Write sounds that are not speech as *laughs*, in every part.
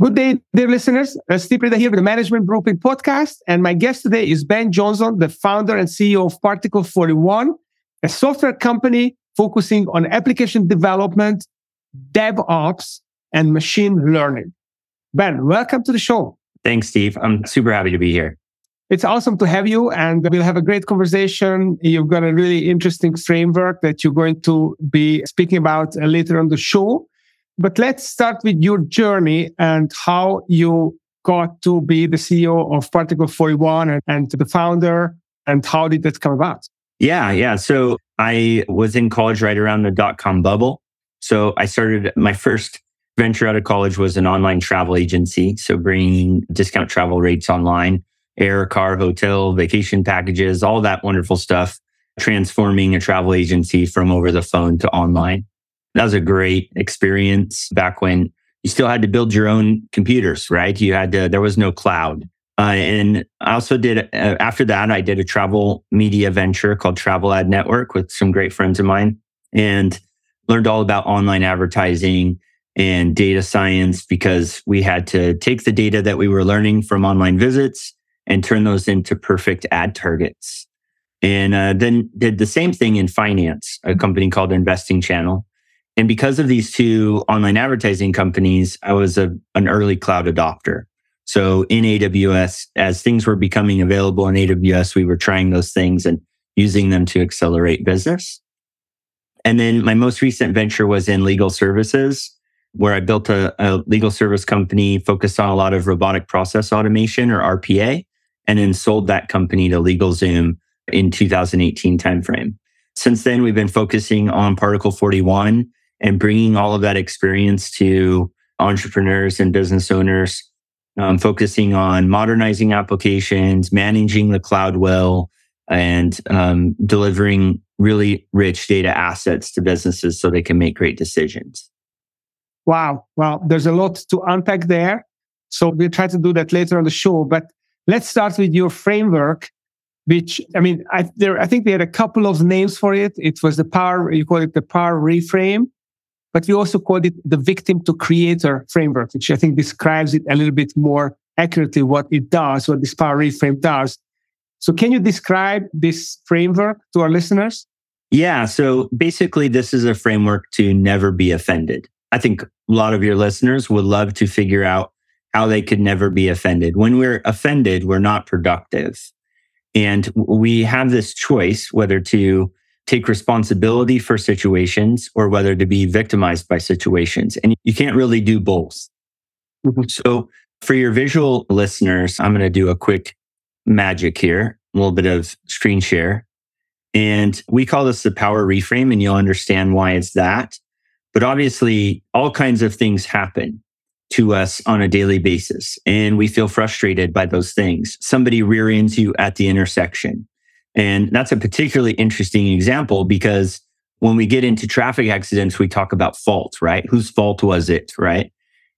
Good day, dear listeners. Uh, Steve Preda here with the Management Blueprint Podcast. And my guest today is Ben Johnson, the founder and CEO of Particle41, a software company focusing on application development, DevOps, and machine learning. Ben, welcome to the show. Thanks, Steve. I'm super happy to be here. It's awesome to have you, and we'll have a great conversation. You've got a really interesting framework that you're going to be speaking about uh, later on the show. But let's start with your journey and how you got to be the CEO of Particle41 and, and the founder, and how did that come about? Yeah, yeah. So I was in college right around the dot com bubble. So I started my first venture out of college was an online travel agency. So bringing discount travel rates online air, car, hotel, vacation packages, all that wonderful stuff, transforming a travel agency from over the phone to online. That was a great experience back when you still had to build your own computers, right? You had to, there was no cloud. Uh, and I also did, uh, after that, I did a travel media venture called Travel Ad Network with some great friends of mine and learned all about online advertising and data science because we had to take the data that we were learning from online visits and turn those into perfect ad targets. And uh, then did the same thing in finance, a company called Investing Channel. And because of these two online advertising companies, I was a, an early cloud adopter. So in AWS, as things were becoming available in AWS, we were trying those things and using them to accelerate business. And then my most recent venture was in legal services, where I built a, a legal service company focused on a lot of robotic process automation or RPA and then sold that company to LegalZoom in 2018 timeframe. Since then, we've been focusing on Particle41 and bringing all of that experience to entrepreneurs and business owners, um, focusing on modernizing applications, managing the cloud well, and um, delivering really rich data assets to businesses so they can make great decisions. Wow. Well, there's a lot to unpack there. So we'll try to do that later on the show. But Let's start with your framework, which I mean, I, there, I think we had a couple of names for it. It was the power, you call it the power reframe, but we also called it the victim to creator framework, which I think describes it a little bit more accurately what it does, what this power reframe does. So can you describe this framework to our listeners? Yeah. So basically, this is a framework to never be offended. I think a lot of your listeners would love to figure out how they could never be offended. When we're offended, we're not productive. And we have this choice whether to take responsibility for situations or whether to be victimized by situations. And you can't really do both. Mm-hmm. So, for your visual listeners, I'm going to do a quick magic here, a little bit of screen share. And we call this the power reframe, and you'll understand why it's that. But obviously, all kinds of things happen to us on a daily basis. And we feel frustrated by those things. Somebody rear ends you at the intersection. And that's a particularly interesting example because when we get into traffic accidents, we talk about fault, right? Whose fault was it, right?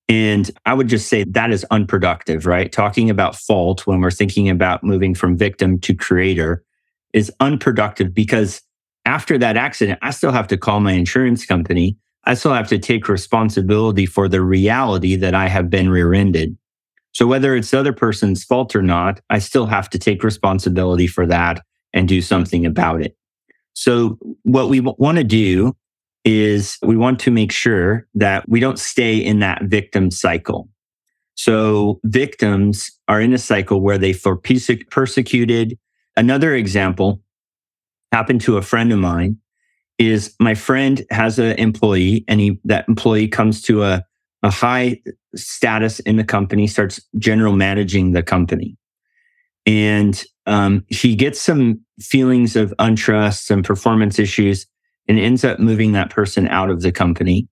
And I would just say that is unproductive, right? Talking about fault when we're thinking about moving from victim to creator is unproductive because after that accident, I still have to call my insurance company I still have to take responsibility for the reality that I have been rear ended. So whether it's the other person's fault or not, I still have to take responsibility for that and do something about it. So what we want to do is we want to make sure that we don't stay in that victim cycle. So victims are in a cycle where they feel persecuted. Another example happened to a friend of mine is my friend has an employee and he that employee comes to a, a high status in the company, starts general managing the company. And um, he gets some feelings of untrust, some performance issues, and ends up moving that person out of the company.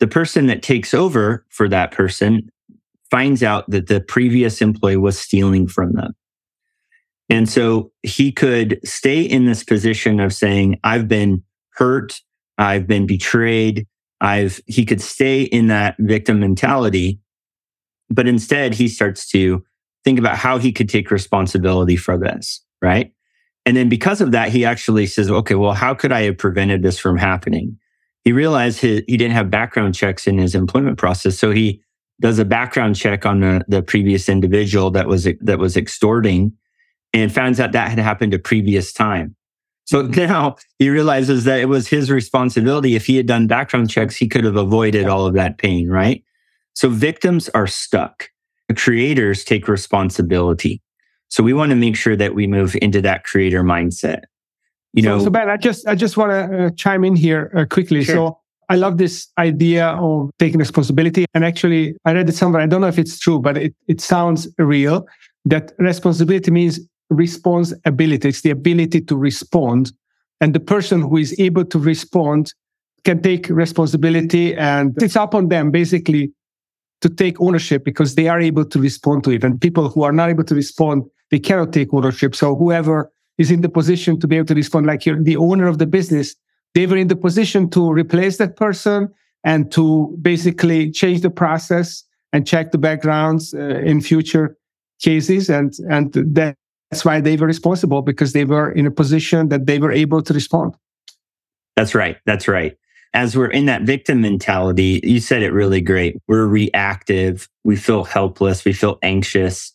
The person that takes over for that person finds out that the previous employee was stealing from them. And so he could stay in this position of saying, I've been hurt. I've been betrayed. I've, he could stay in that victim mentality, but instead he starts to think about how he could take responsibility for this. Right. And then because of that, he actually says, okay, well, how could I have prevented this from happening? He realized his, he didn't have background checks in his employment process. So he does a background check on the, the previous individual that was that was extorting and finds out that had happened a previous time. So *laughs* now he realizes that it was his responsibility. If he had done background checks, he could have avoided all of that pain, right? So victims are stuck. The creators take responsibility. So we want to make sure that we move into that creator mindset. You know, so, so Ben, I just I just want to uh, chime in here uh, quickly. Sure. So I love this idea of taking responsibility. And actually, I read it somewhere. I don't know if it's true, but it, it sounds real that responsibility means responsibility. It's the ability to respond. And the person who is able to respond can take responsibility and it's up on them basically to take ownership because they are able to respond to it. And people who are not able to respond, they cannot take ownership. So whoever is in the position to be able to respond, like you're the owner of the business, they were in the position to replace that person and to basically change the process and check the backgrounds uh, in future cases. And, and that's why they were responsible because they were in a position that they were able to respond. That's right. That's right. As we're in that victim mentality, you said it really great. We're reactive. We feel helpless. We feel anxious.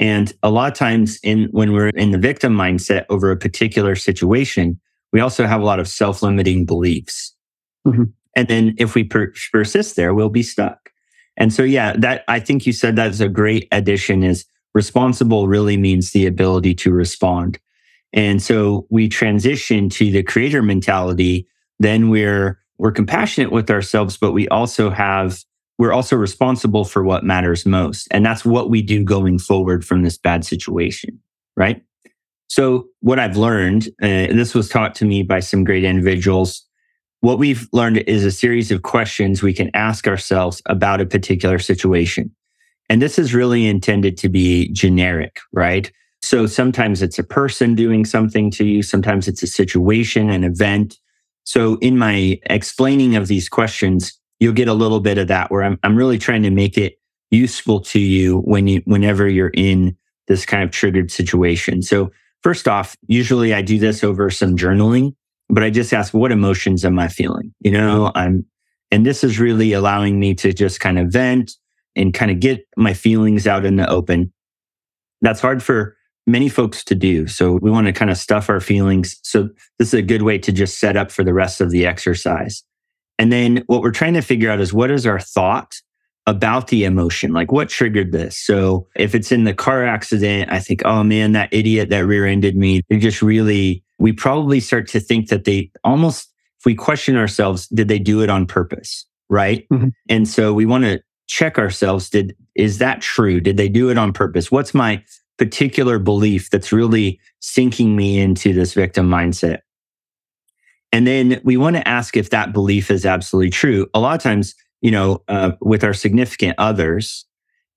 And a lot of times in when we're in the victim mindset over a particular situation, we also have a lot of self-limiting beliefs. Mm-hmm. And then if we per- persist there, we'll be stuck. And so, yeah, that I think you said that's a great addition is responsible really means the ability to respond. And so we transition to the creator mentality. Then we're, we're compassionate with ourselves, but we also have, we're also responsible for what matters most. And that's what we do going forward from this bad situation. Right. So what I've learned, uh, this was taught to me by some great individuals. What we've learned is a series of questions we can ask ourselves about a particular situation. And this is really intended to be generic, right? So sometimes it's a person doing something to you. Sometimes it's a situation, an event. So in my explaining of these questions, you'll get a little bit of that where I'm, I'm really trying to make it useful to you when you, whenever you're in this kind of triggered situation. So First off, usually I do this over some journaling, but I just ask, what emotions am I feeling? You know, I'm, and this is really allowing me to just kind of vent and kind of get my feelings out in the open. That's hard for many folks to do. So we want to kind of stuff our feelings. So this is a good way to just set up for the rest of the exercise. And then what we're trying to figure out is what is our thought about the emotion, like what triggered this. So if it's in the car accident, I think, oh man, that idiot that rear ended me, they just really, we probably start to think that they almost, if we question ourselves, did they do it on purpose? Right. Mm-hmm. And so we want to check ourselves. Did, is that true? Did they do it on purpose? What's my particular belief that's really sinking me into this victim mindset? And then we want to ask if that belief is absolutely true. A lot of times you know, uh, with our significant others,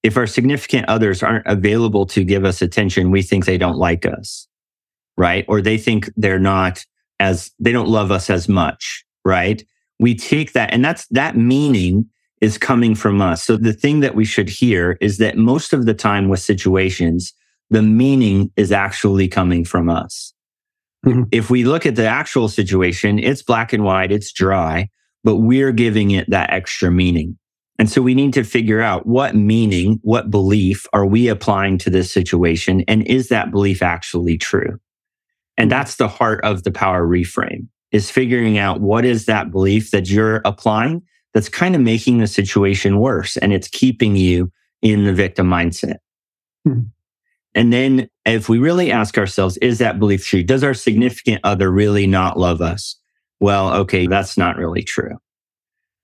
if our significant others aren't available to give us attention, we think they don't like us, right? Or they think they're not as, they don't love us as much, right? We take that, and that's that meaning is coming from us. So the thing that we should hear is that most of the time with situations, the meaning is actually coming from us. Mm-hmm. If we look at the actual situation, it's black and white, it's dry but we're giving it that extra meaning. And so we need to figure out what meaning, what belief are we applying to this situation? And is that belief actually true? And that's the heart of the power reframe is figuring out what is that belief that you're applying that's kind of making the situation worse and it's keeping you in the victim mindset. Mm-hmm. And then if we really ask ourselves, is that belief true? Does our significant other really not love us? well, okay, that's not really true.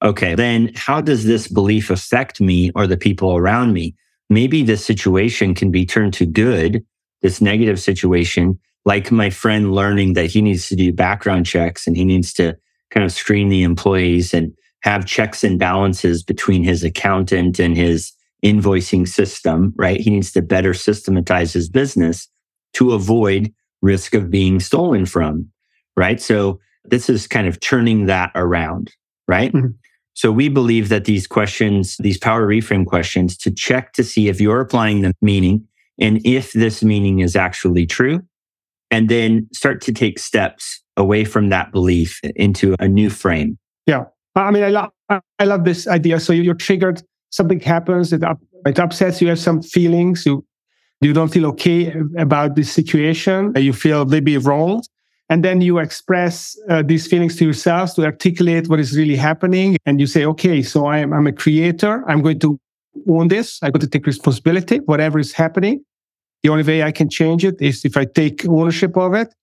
Okay, then how does this belief affect me or the people around me? Maybe this situation can be turned to good, this negative situation, like my friend learning that he needs to do background checks and he needs to kind of screen the employees and have checks and balances between his accountant and his invoicing system, right? He needs to better systematize his business to avoid risk of being stolen from, right? So this is kind of turning that around, right? Mm-hmm. So we believe that these questions, these power reframe questions to check to see if you're applying the meaning and if this meaning is actually true, and then start to take steps away from that belief into a new frame. Yeah. I mean, I love, I love this idea. So you're triggered. Something happens, it, up, it upsets you, have some feelings, you, you don't feel okay about this situation, you feel maybe wronged. And then you express uh, these feelings to yourselves to articulate what is really happening. And you say, okay, so I'm, I'm a creator. I'm going to own this. I'm going to take responsibility, whatever is happening. The only way I can change it is if I take ownership of it.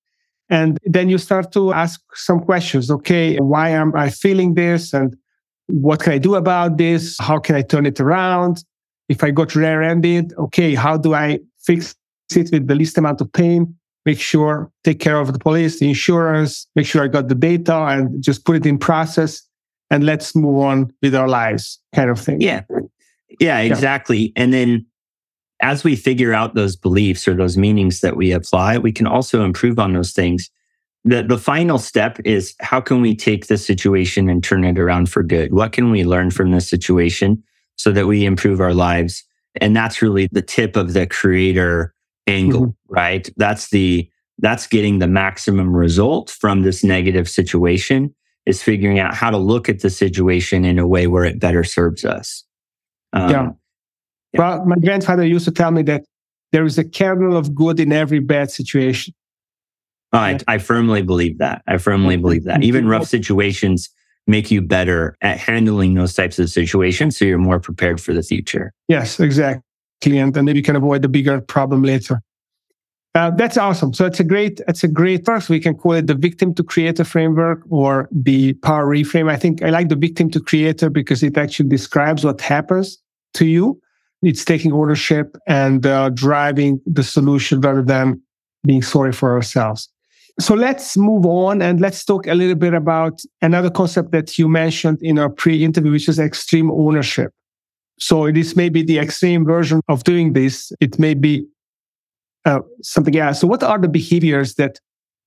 And then you start to ask some questions. Okay, why am I feeling this? And what can I do about this? How can I turn it around? If I got rear ended, okay, how do I fix it with the least amount of pain? Make sure, take care of the police, the insurance, make sure I got the data and just put it in process and let's move on with our lives kind of thing. Yeah. Yeah, exactly. Yeah. And then as we figure out those beliefs or those meanings that we apply, we can also improve on those things. The, the final step is how can we take the situation and turn it around for good? What can we learn from this situation so that we improve our lives? And that's really the tip of the creator angle, mm-hmm. right? That's the, that's getting the maximum result from this negative situation is figuring out how to look at the situation in a way where it better serves us. Um, yeah. Yeah. Well, my grandfather used to tell me that there is a kernel of good in every bad situation. Oh, I, I firmly believe that. I firmly believe that. Even rough situations make you better at handling those types of situations so you're more prepared for the future. Yes, exactly. And then maybe you can avoid the bigger problem later. Uh, that's awesome. So it's a great, it's a great first. We can call it the victim to creator framework or the power reframe. I think I like the victim to creator because it actually describes what happens to you it's taking ownership and uh, driving the solution rather than being sorry for ourselves. So let's move on and let's talk a little bit about another concept that you mentioned in our pre interview, which is extreme ownership. So this may be the extreme version of doing this. It may be uh, something else. So what are the behaviors that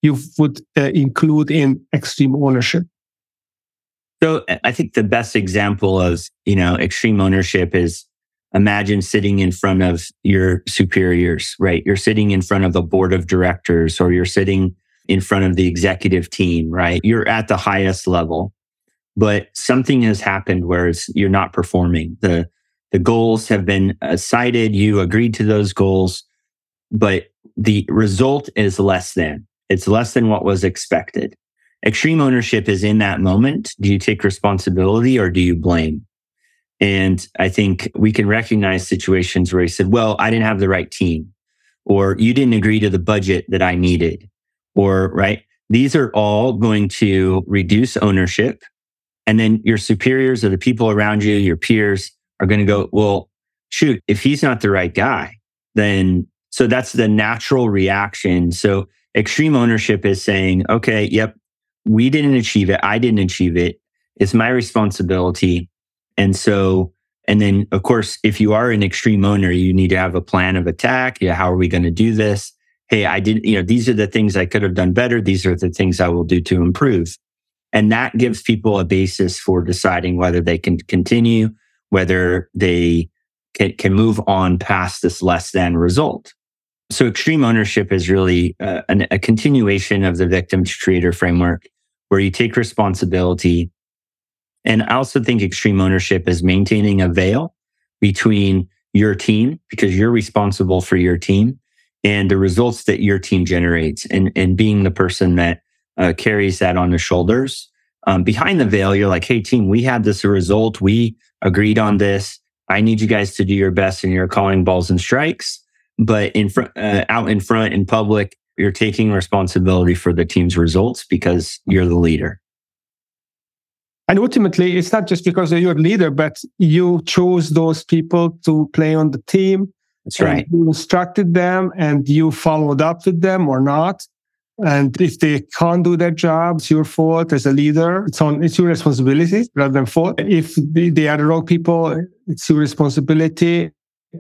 you would uh, include in extreme ownership? So I think the best example of, you know, extreme ownership is imagine sitting in front of your superiors, right? You're sitting in front of the board of directors or you're sitting in front of the executive team, right? You're at the highest level, but something has happened where you're not performing. The, the goals have been cited. You agreed to those goals, but the result is less than. It's less than what was expected. Extreme ownership is in that moment. Do you take responsibility or do you blame? And I think we can recognize situations where he said, well, I didn't have the right team, or you didn't agree to the budget that I needed, or right. These are all going to reduce ownership. And then your superiors or the people around you, your peers are going to go, well, shoot, if he's not the right guy, then so that's the natural reaction. So extreme ownership is saying, okay, yep, we didn't achieve it. I didn't achieve it. It's my responsibility. And so, and then of course, if you are an extreme owner, you need to have a plan of attack. Yeah, how are we going to do this? Hey, I didn't, you know, these are the things I could have done better. These are the things I will do to improve. And that gives people a basis for deciding whether they can continue, whether they can, can move on past this less than result. So extreme ownership is really uh, an, a continuation of the victim to creator framework where you take responsibility and I also think extreme ownership is maintaining a veil between your team because you're responsible for your team and the results that your team generates and, and being the person that uh, carries that on the shoulders. Um, behind the veil, you're like, Hey team, we had this result. We agreed on this. I need you guys to do your best and you're calling balls and strikes. But in front, uh, out in front in public, you're taking responsibility for the team's results because you're the leader. And ultimately, it's not just because you're a leader, but you chose those people to play on the team. That's right. You instructed them and you followed up with them or not. And if they can't do their job, it's your fault as a leader. It's on, it's your responsibility rather than fault. If they are the wrong people, it's your responsibility.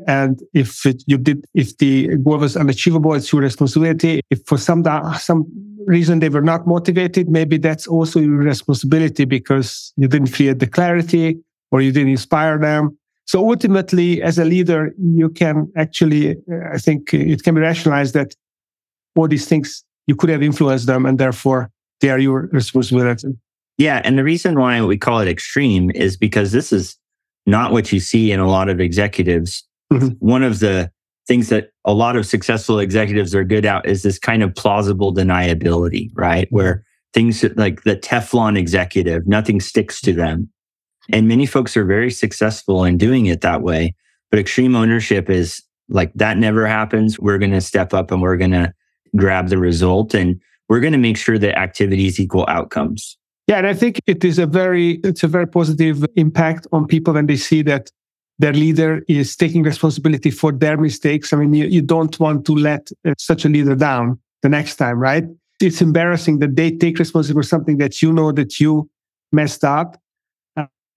And if it, you did, if the goal was unachievable, it's your responsibility. If for some uh, some reason they were not motivated, maybe that's also your responsibility because you didn't create the clarity or you didn't inspire them. So ultimately, as a leader, you can actually, I think it can be rationalized that all these things you could have influenced them, and therefore they are your responsibility. Yeah, and the reason why we call it extreme is because this is not what you see in a lot of executives. Mm-hmm. One of the things that a lot of successful executives are good at is this kind of plausible deniability, right? Where things like the Teflon executive, nothing sticks to them. And many folks are very successful in doing it that way. But extreme ownership is like that never happens. We're going to step up and we're going to grab the result and we're going to make sure that activities equal outcomes. Yeah, and I think it is a very it's a very positive impact on people when they see that their leader is taking responsibility for their mistakes. I mean, you, you don't want to let uh, such a leader down the next time, right? It's embarrassing that they take responsibility for something that you know that you messed up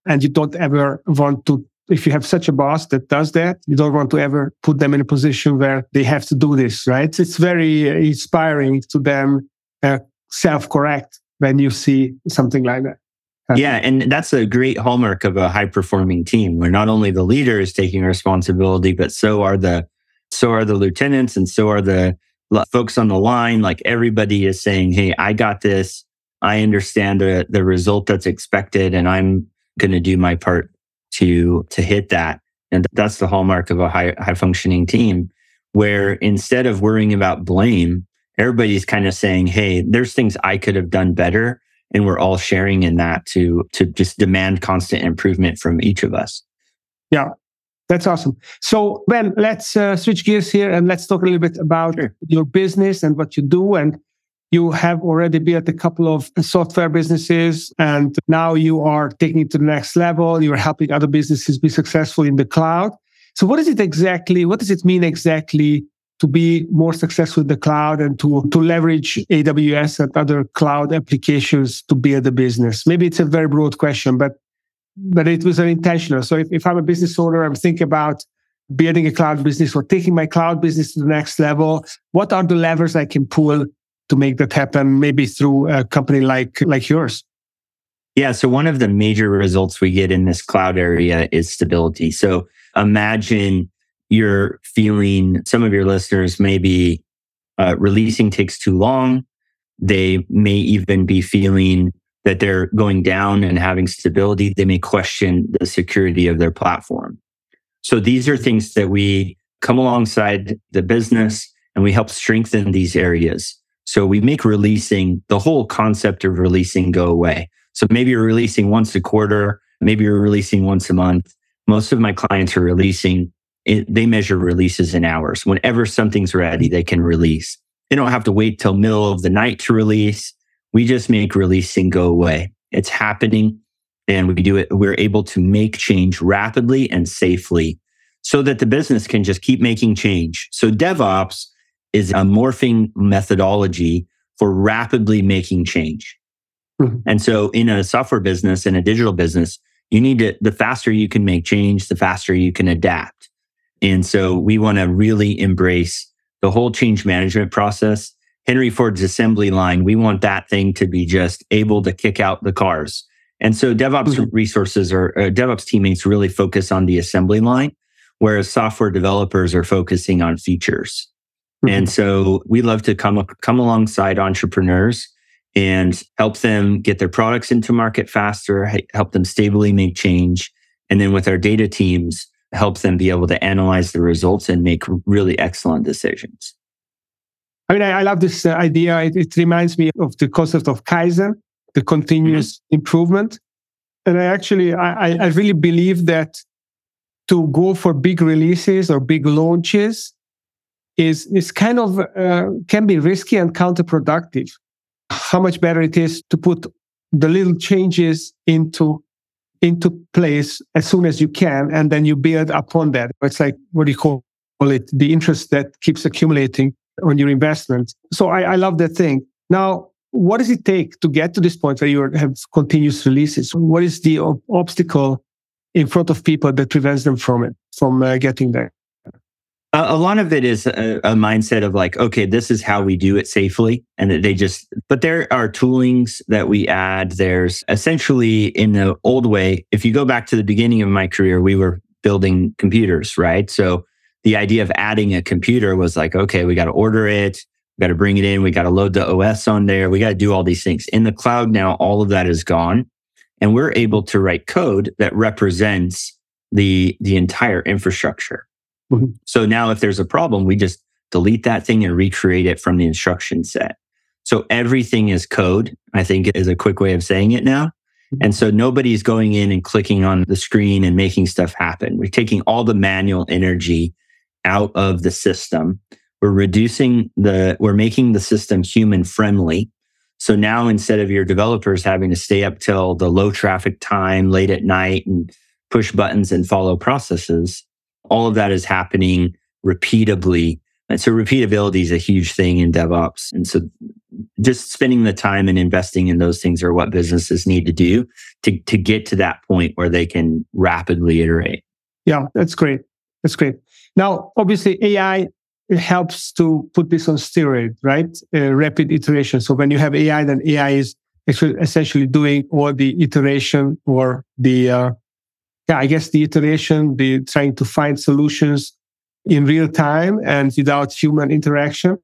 and you don't ever want to if you have such a boss that does that, you don't want to ever put them in a position where they have to do this, right? It's very inspiring to them uh, self correct when you see something like that. Yeah, and that's a great hallmark of a high performing team where not only the leader is taking responsibility, but so are the so are the lieutenants and so are the folks on the line. Like everybody is saying, "Hey, I got this. I understand the the result that's expected, and I'm going to do my part to to hit that." And that's the hallmark of a high high functioning team, where instead of worrying about blame, everybody's kind of saying, Hey, there's things I could have done better. And we're all sharing in that to, to just demand constant improvement from each of us. Yeah. That's awesome. So, Ben, let's uh, switch gears here and let's talk a little bit about sure. your business and what you do. And you have already built a couple of software businesses and now you are taking it to the next level. You're helping other businesses be successful in the cloud. So what is it exactly? What does it mean exactly to be more successful in the cloud and to, to leverage AWS and other cloud applications to build a business? Maybe it's a very broad question, but but it was intentional. So if, if I'm a business owner, I'm thinking about building a cloud business or taking my cloud business to the next level. What are the levers I can pull to make that happen? Maybe through a company like like yours. Yeah. So one of the major results we get in this cloud area is stability. So imagine you're feeling some of your listeners may be uh, releasing takes too long. They may even be feeling that they're going down and having stability. They may question the security of their platform. So these are things that we come alongside the business and we help strengthen these areas. So we make releasing the whole concept of releasing go away. So maybe you're releasing once a quarter, maybe you're releasing once a month. Most of my clients are releasing they measure releases in hours. Whenever something's ready, they can release. They don't have to wait till middle of the night to release. We just make releasing go away. It's happening and we do it. We're able to make change rapidly and safely so that the business can just keep making change. So DevOps is a morphing methodology for rapidly making change. Mm-hmm. And so in a software business and a digital business, you need to, the faster you can make change, the faster you can adapt. And so we want to really embrace the whole change management process. Henry Ford's assembly line, we want that thing to be just able to kick out the cars. And so DevOps mm-hmm. resources or uh, DevOps teammates really focus on the assembly line, whereas software developers are focusing on features. Mm-hmm. And so we love to come, come alongside entrepreneurs and help them get their products into market faster, help them stably make change. And then with our data teams, helps them be able to analyze the results and make really excellent decisions. I mean, I, I love this uh, idea. It, it, reminds me of the concept of Kaizen, the continuous mm-hmm. improvement. And I actually, I, I really believe that to go for big releases or big launches is, is kind of, uh, can be risky and counterproductive. How much better it is to put the little changes into into place as soon as you can, and then you build upon that. It's like what do you call it? The interest that keeps accumulating on your investment. So I, I love that thing. Now, what does it take to get to this point where you have continuous releases? What is the obstacle in front of people that prevents them from it, from uh, getting there? A lot of it is a, a, mindset of like, okay, this is how we do it safely. And they just, but there are toolings that we add. There's essentially in the old way, if you go back to the beginning of my career, we were building computers, right? So the idea of adding a computer was like, okay, we got to order it. We got to bring it in. We got to load the OS on there. We got to do all these things. In the cloud now, all of that is gone. And we're able to write code that represents the the entire infrastructure. Mm-hmm. So now if there's a problem, we just delete that thing and recreate it from the instruction set. So everything is code, I think is a quick way of saying it now. Mm-hmm. And so nobody's going in and clicking on the screen and making stuff happen. We're taking all the manual energy out of the system. We're reducing the, we're making the system human friendly. So now instead of your developers having to stay up till the low traffic time late at night and push buttons and follow processes, all of that is happening repeatably and so repeatability is a huge thing in DevOps. And so just spending the time and investing in those things are what businesses need to do to, to get to that point where they can rapidly iterate. Yeah, that's great. That's great. Now, obviously, AI helps to put this on steroid, right? Uh, rapid iteration. So when you have AI, then AI is essentially doing all the iteration or the, uh, yeah, I guess the iteration, the trying to find solutions in real time and without human interaction.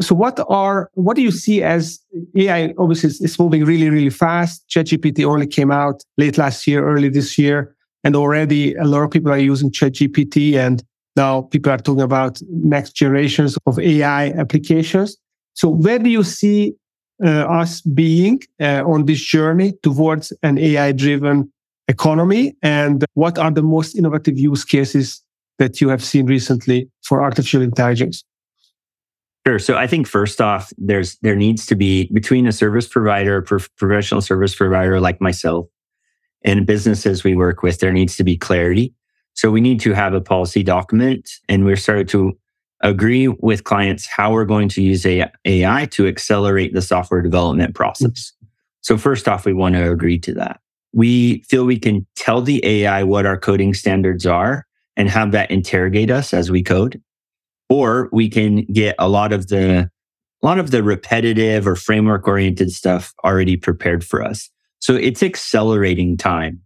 So what are, what do you see as AI obviously is moving really, really fast. ChatGPT only came out late last year, early this year. And already a lot of people are using ChatGPT and now people are talking about next generations of AI applications. So where do you see uh, us being uh, on this journey towards an AI driven economy? And what are the most innovative use cases that you have seen recently for artificial intelligence? Sure. So I think first off, there's there needs to be between a service provider, professional service provider like myself, and businesses we work with, there needs to be clarity. So we need to have a policy document, and we're starting to agree with clients how we're going to use AI to accelerate the software development process. Mm-hmm. So first off, we want to agree to that. We feel we can tell the AI what our coding standards are and have that interrogate us as we code. Or we can get a lot of the a lot of the repetitive or framework oriented stuff already prepared for us. So it's accelerating time.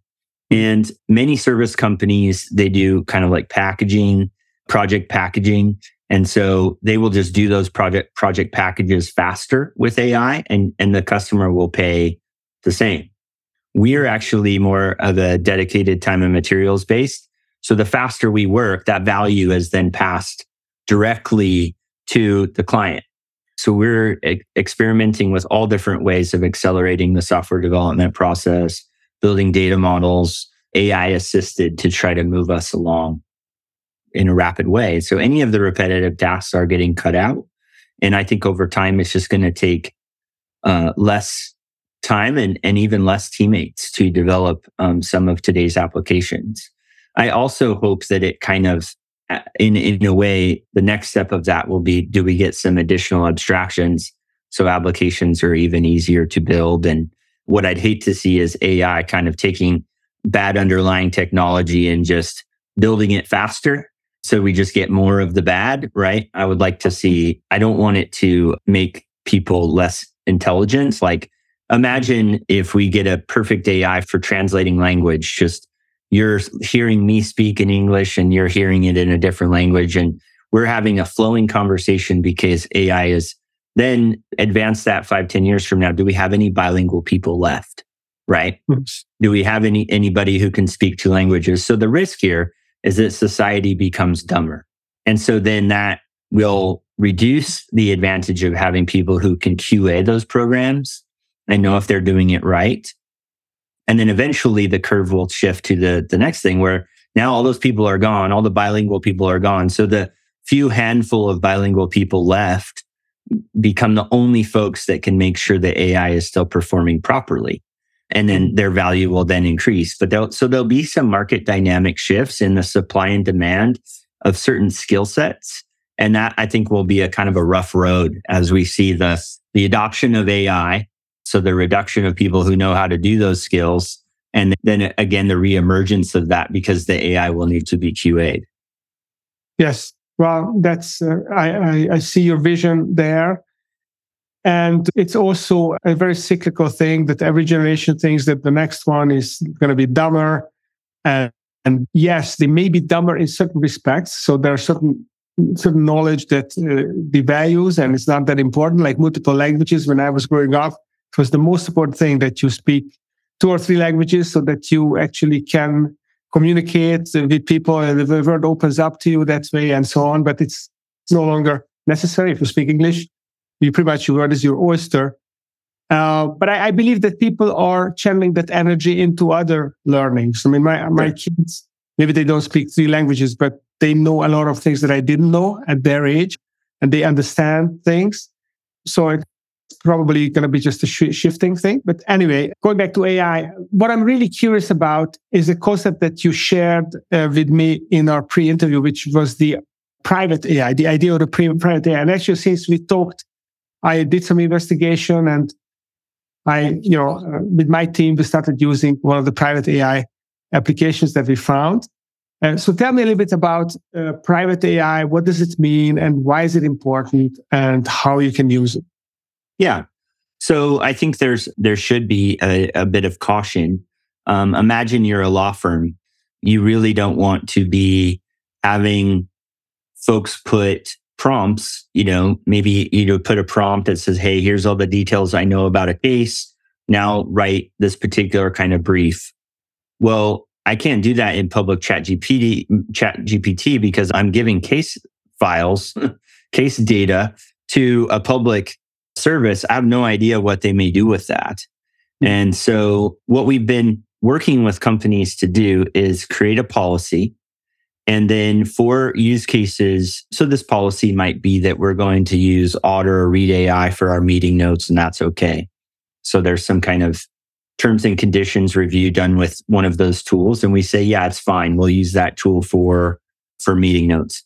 And many service companies, they do kind of like packaging, project packaging. And so they will just do those project project packages faster with AI and, and the customer will pay the same. We are actually more of a dedicated time and materials based. So the faster we work, that value is then passed directly to the client. So we're e- experimenting with all different ways of accelerating the software development process, building data models, AI assisted to try to move us along in a rapid way. So any of the repetitive tasks are getting cut out. And I think over time, it's just going to take uh, less time and, and even less teammates to develop um, some of today's applications. I also hope that it kind of, uh, in, in a way, the next step of that will be do we get some additional abstractions so applications are even easier to build? And what I'd hate to see is AI kind of taking bad underlying technology and just building it faster. So we just get more of the bad, right? I would like to see, I don't want it to make people less intelligent. Like imagine if we get a perfect AI for translating language, just you're hearing me speak in English and you're hearing it in a different language. And we're having a flowing conversation because AI is then advance that five, ten years from now. Do we have any bilingual people left? Right. Oops. Do we have any, anybody who can speak two languages? So the risk here is that society becomes dumber. And so then that will reduce the advantage of having people who can QA those programs and know if they're doing it right and then eventually the curve will shift to the, the next thing where now all those people are gone, all the bilingual people are gone. So the few handful of bilingual people left become the only folks that can make sure the AI is still performing properly. And then mm-hmm. their value will then increase. But there'll, so there'll be some market dynamic shifts in the supply and demand of certain skill sets. And that I think will be a kind of a rough road as we see the, the adoption of AI so the reduction of people who know how to do those skills. And then again, the reemergence of that because the AI will need to be QA'd. Yes. Well, that's, uh, I, I, I see your vision there. And it's also a very cyclical thing that every generation thinks that the next one is going to be dumber. And, and yes, they may be dumber in certain respects. So there are certain certain knowledge that uh, the values and it's not that important like multiple languages when i was growing up it was the most important thing that you speak two or three languages so that you actually can communicate with people and the world opens up to you that way and so on. But it's no longer necessary if you speak English. You pretty much your word is your oyster. Uh, but I, I, believe that people are channeling that energy into other learnings. I mean, my, my kids, maybe they don't speak three languages, but they know a lot of things that I didn't know at their age and they understand things. So it's probably going to be just a sh- shifting thing. But anyway, going back to AI, what I'm really curious about is a concept that you shared uh, with me in our pre-interview, which was the private AI, the idea of the pre- private AI. And actually, since we talked, I did some investigation and I, you know, uh, with my team, we started using one of the private AI applications that we found. Uh, so tell me a little bit about uh, private AI. What does it mean and why is it important and how you can use it? Yeah. So I think there's, there should be a, a bit of caution. Um, imagine you're a law firm. You really don't want to be having folks put prompts, you know, maybe you know, put a prompt that says, Hey, here's all the details I know about a case. Now write this particular kind of brief. Well, I can't do that in public ChatGPT, chat GPT because I'm giving case files, *laughs* case data to a public service. I have no idea what they may do with that. Hmm. And so what we've been working with companies to do is create a policy and then for use cases, so this policy might be that we're going to use Otter or Read AI for our meeting notes, and that's okay. So there's some kind of terms and conditions review done with one of those tools. And we say, yeah, it's fine. We'll use that tool for, for meeting notes.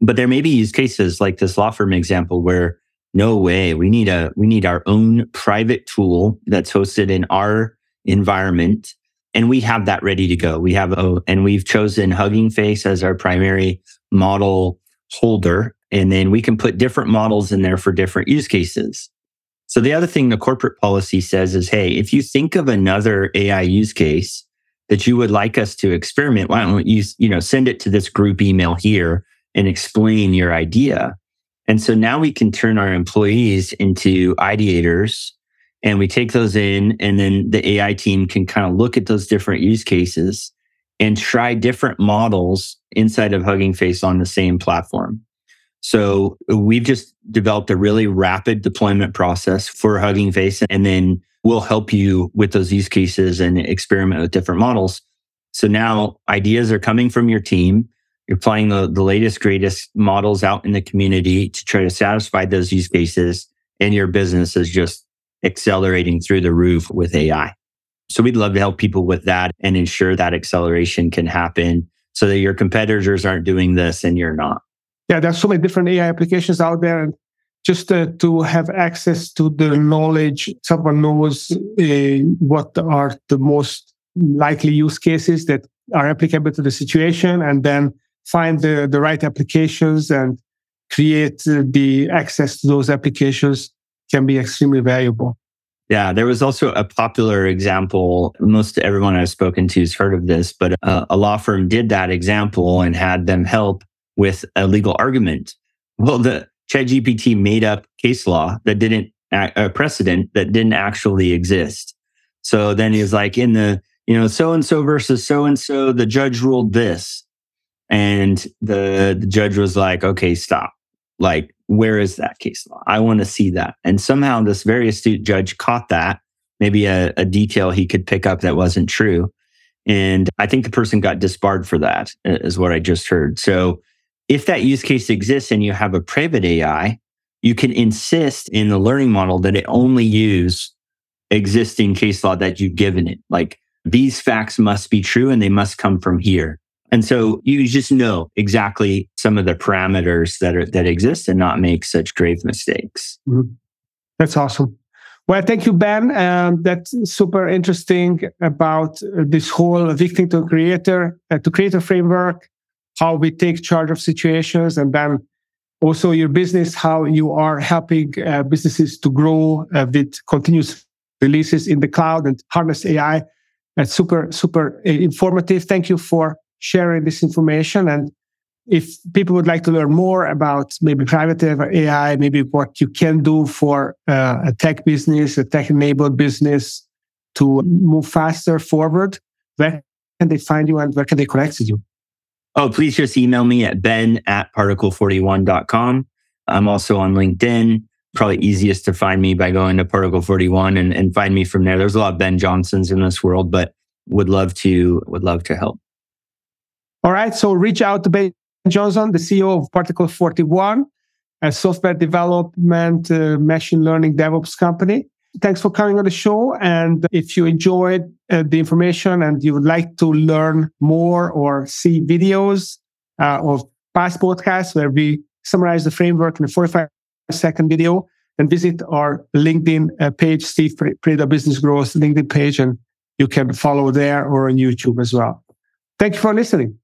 But there may be use cases like this law firm example where no way, we need a, we need our own private tool that's hosted in our environment and we have that ready to go. We have, a, and we've chosen Hugging Face as our primary model holder. And then we can put different models in there for different use cases. So the other thing the corporate policy says is, Hey, if you think of another AI use case that you would like us to experiment, why don't you, you know, send it to this group email here and explain your idea. And so now we can turn our employees into ideators and we take those in and then the AI team can kind of look at those different use cases and try different models inside of Hugging Face on the same platform. So we've just developed a really rapid deployment process for Hugging Face and then we'll help you with those use cases and experiment with different models. So now ideas are coming from your team. You're applying the, the latest, greatest models out in the community to try to satisfy those use cases and your business is just accelerating through the roof with AI. So we'd love to help people with that and ensure that acceleration can happen so that your competitors aren't doing this and you're not. Yeah, there's so many different AI applications out there. And just uh, to have access to the knowledge, someone knows uh, what are the most likely use cases that are applicable to the situation and then find the, the right applications and create uh, the access to those applications can be extremely valuable. Yeah, there was also a popular example. Most everyone I've spoken to has heard of this, but uh, a law firm did that example and had them help with a legal argument. Well, the ChatGPT made up case law that didn't a precedent that didn't actually exist. So then he was like, in the you know so and so versus so and so, the judge ruled this, and the the judge was like, okay, stop. Like where is that case law? I want to see that. And somehow this very astute judge caught that, maybe a, a, detail he could pick up that wasn't true. And I think the person got disbarred for that, is what I just heard. So if that use case exists and you have a private AI, you can insist in the learning model that it only use existing case law that you've given it. Like these facts must be true and they must come from here. And so you just know exactly some of the parameters that are that exist and not make such grave mistakes. Mm-hmm. That's awesome. Well, thank you, Ben. Um, that's super interesting about uh, this whole victim to creator uh, to creator framework, how we take charge of situations, and then also your business, how you are helping uh, businesses to grow uh, with continuous releases in the cloud and harness AI. That's super, super uh, informative. Thank you for sharing this information. And if people would like to learn more about maybe private AI, maybe what you can do for uh, a tech business, a tech enabled business to move faster forward, where can they find you and where can they connect with you? Oh, please just email me at ben at particle41.com. I'm also on LinkedIn. Probably easiest to find me by going to Particle41 and, and find me from there. There's a lot of Ben Johnsons in this world, but would love to would love to help. All right. So reach out to Ben Johnson, the CEO of Particle41, a software development, uh, machine learning DevOps company. Thanks for coming on the show. And if you enjoyed uh, the information and you would like to learn more or see videos uh, of past podcasts where we summarize the framework in a 45 second video, then visit our LinkedIn uh, page, Steve Preda Business Growth LinkedIn page, and you can follow there or on YouTube as well. Thank you for listening.